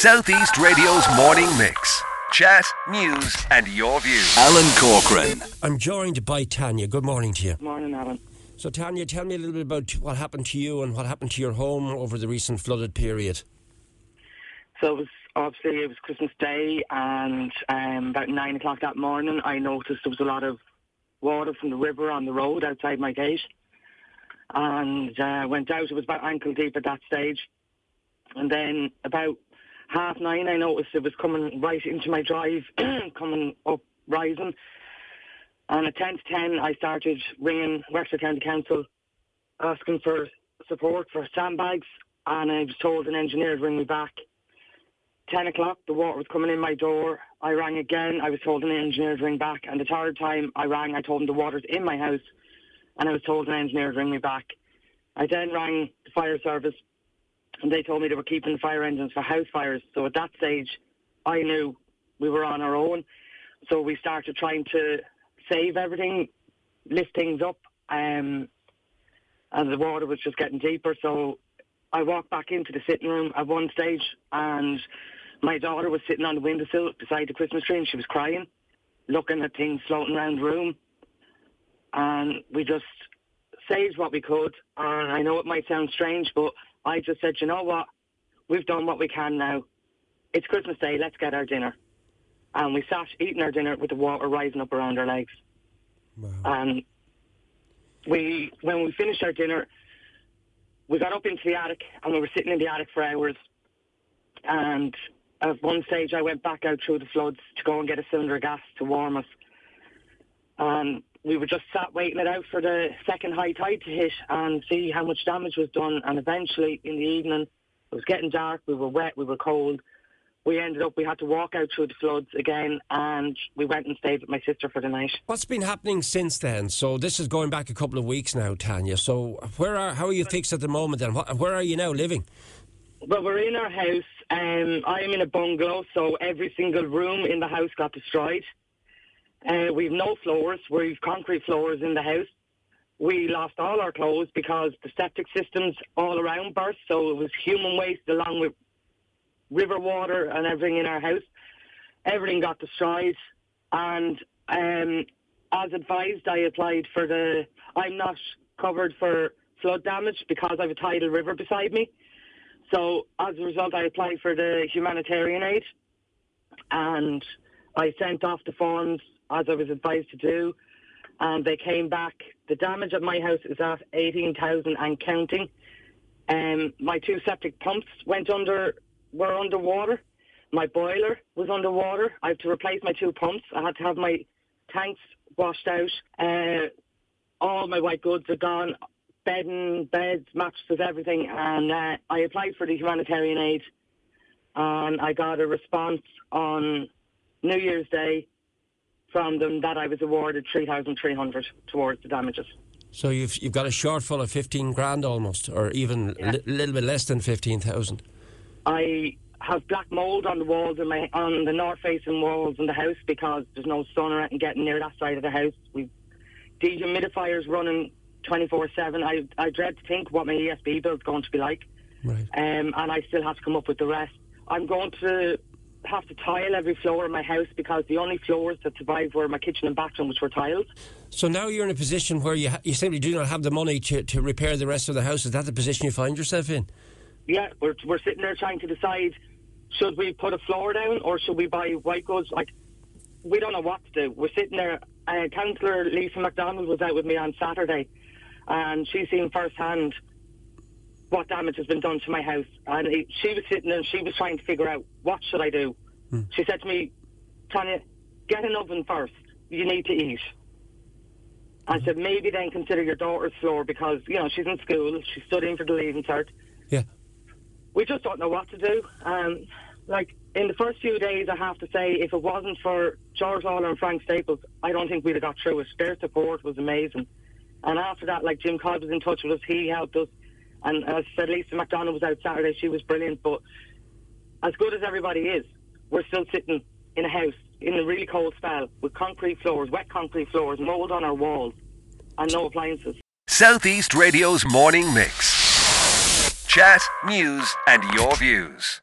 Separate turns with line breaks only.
Southeast Radio's morning mix. Chat, news, and your views.
Alan Corcoran.
I'm joined by Tanya. Good morning to you.
Morning, Alan.
So, Tanya, tell me a little bit about what happened to you and what happened to your home over the recent flooded period.
So it was obviously it was Christmas Day, and um, about nine o'clock that morning, I noticed there was a lot of water from the river on the road outside my gate, and uh, went out. It was about ankle deep at that stage, and then about half nine, I noticed it was coming right into my drive, coming up rising. And at ten to ten, I started ringing Wexford County Council, asking for support for sandbags, and I was told an engineer would ring me back. 10 o'clock, the water was coming in my door. I rang again. I was told an engineer to ring back. And the third time I rang, I told him the water's in my house. And I was told an engineer would ring me back. I then rang the fire service. And they told me they were keeping fire engines for house fires. So at that stage, I knew we were on our own. So we started trying to save everything, lift things up. Um, and the water was just getting deeper. So I walked back into the sitting room at one stage and my daughter was sitting on the windowsill beside the Christmas tree and she was crying, looking at things floating around the room. And we just saved what we could. And I know it might sound strange, but I just said, you know what? We've done what we can now. It's Christmas Day, let's get our dinner. And we sat eating our dinner with the water rising up around our legs. Wow. And we, when we finished our dinner, we got up into the attic and we were sitting in the attic for hours. And at one stage, I went back out through the floods to go and get a cylinder of gas to warm us. And we were just sat waiting it out for the second high tide to hit and see how much damage was done. And eventually, in the evening, it was getting dark. We were wet. We were cold. We ended up, we had to walk out through the floods again and we went and stayed with my sister for the night.
What's been happening since then? So, this is going back a couple of weeks now, Tanya. So, where are how are you fixed at the moment then? where are you now living?
Well, we're in our house. Um, I am in a bungalow, so every single room in the house got destroyed. Uh, we've no floors. We've concrete floors in the house. We lost all our clothes because the septic systems all around burst, so it was human waste along with river water and everything in our house. Everything got destroyed, and um, as advised, I applied for the. I'm not covered for flood damage because I have a tidal river beside me. So as a result, I applied for the humanitarian aid, and I sent off the forms as I was advised to do, and they came back. The damage at my house is at eighteen thousand and counting. Um, my two septic pumps went under, were underwater. My boiler was underwater. I have to replace my two pumps. I had to have my tanks washed out. Uh, all my white goods are gone bedding, beds, mattresses, everything. And uh, I applied for the humanitarian aid, and I got a response on New Year's Day from them that I was awarded three thousand three hundred towards the damages.
So you've you've got a shortfall of fifteen grand almost, or even a
Yeah.
li- little bit less than fifteen thousand.
I have black mold on the walls in my on the north facing walls in the house because there's no sun or anything getting near that side of the house. We've dehumidifiers running twenty four seven. I I dread to think what my ESB bill is going to be like.
Right.
um, and I still have to come up with the rest. I'm going to have to tile every floor in my house because the only floors that survived were my kitchen and bathroom, which were tiled.
So now you're in a position where you ha- you simply do not have the money to, to repair the rest of the house. Is that the position you find yourself in?
Yeah, we're we're sitting there trying to decide should we put a floor down or should we buy white goods? Like we don't know what to do. We're sitting there. Uh, Councillor Lisa McDonald was out with me on Saturday, and she's seen firsthand what damage has been done to my house. And it, she was sitting there and she was trying to figure out what should I do. She said to me, Tanya, get an oven first. You need to eat. I said, maybe then consider your daughter's floor because, you know, she's in school. She's studying for the leaving cert.
Yeah.
We just don't know what to do. Um, like, in the first few days, I have to say, if it wasn't for George Lawlor and Frank Staples, I don't think we'd have got through it. Their support was amazing. And after that, like, Jim Codd was in touch with us. He helped us. And as I said, Lisa McDonald was out Saturday. She was brilliant. But as good as everybody is, we're still sitting in a house in a really cold spell with concrete floors, wet concrete floors, mould on our walls, and no appliances.
Southeast Radio's morning mix. Chat, news, and your views.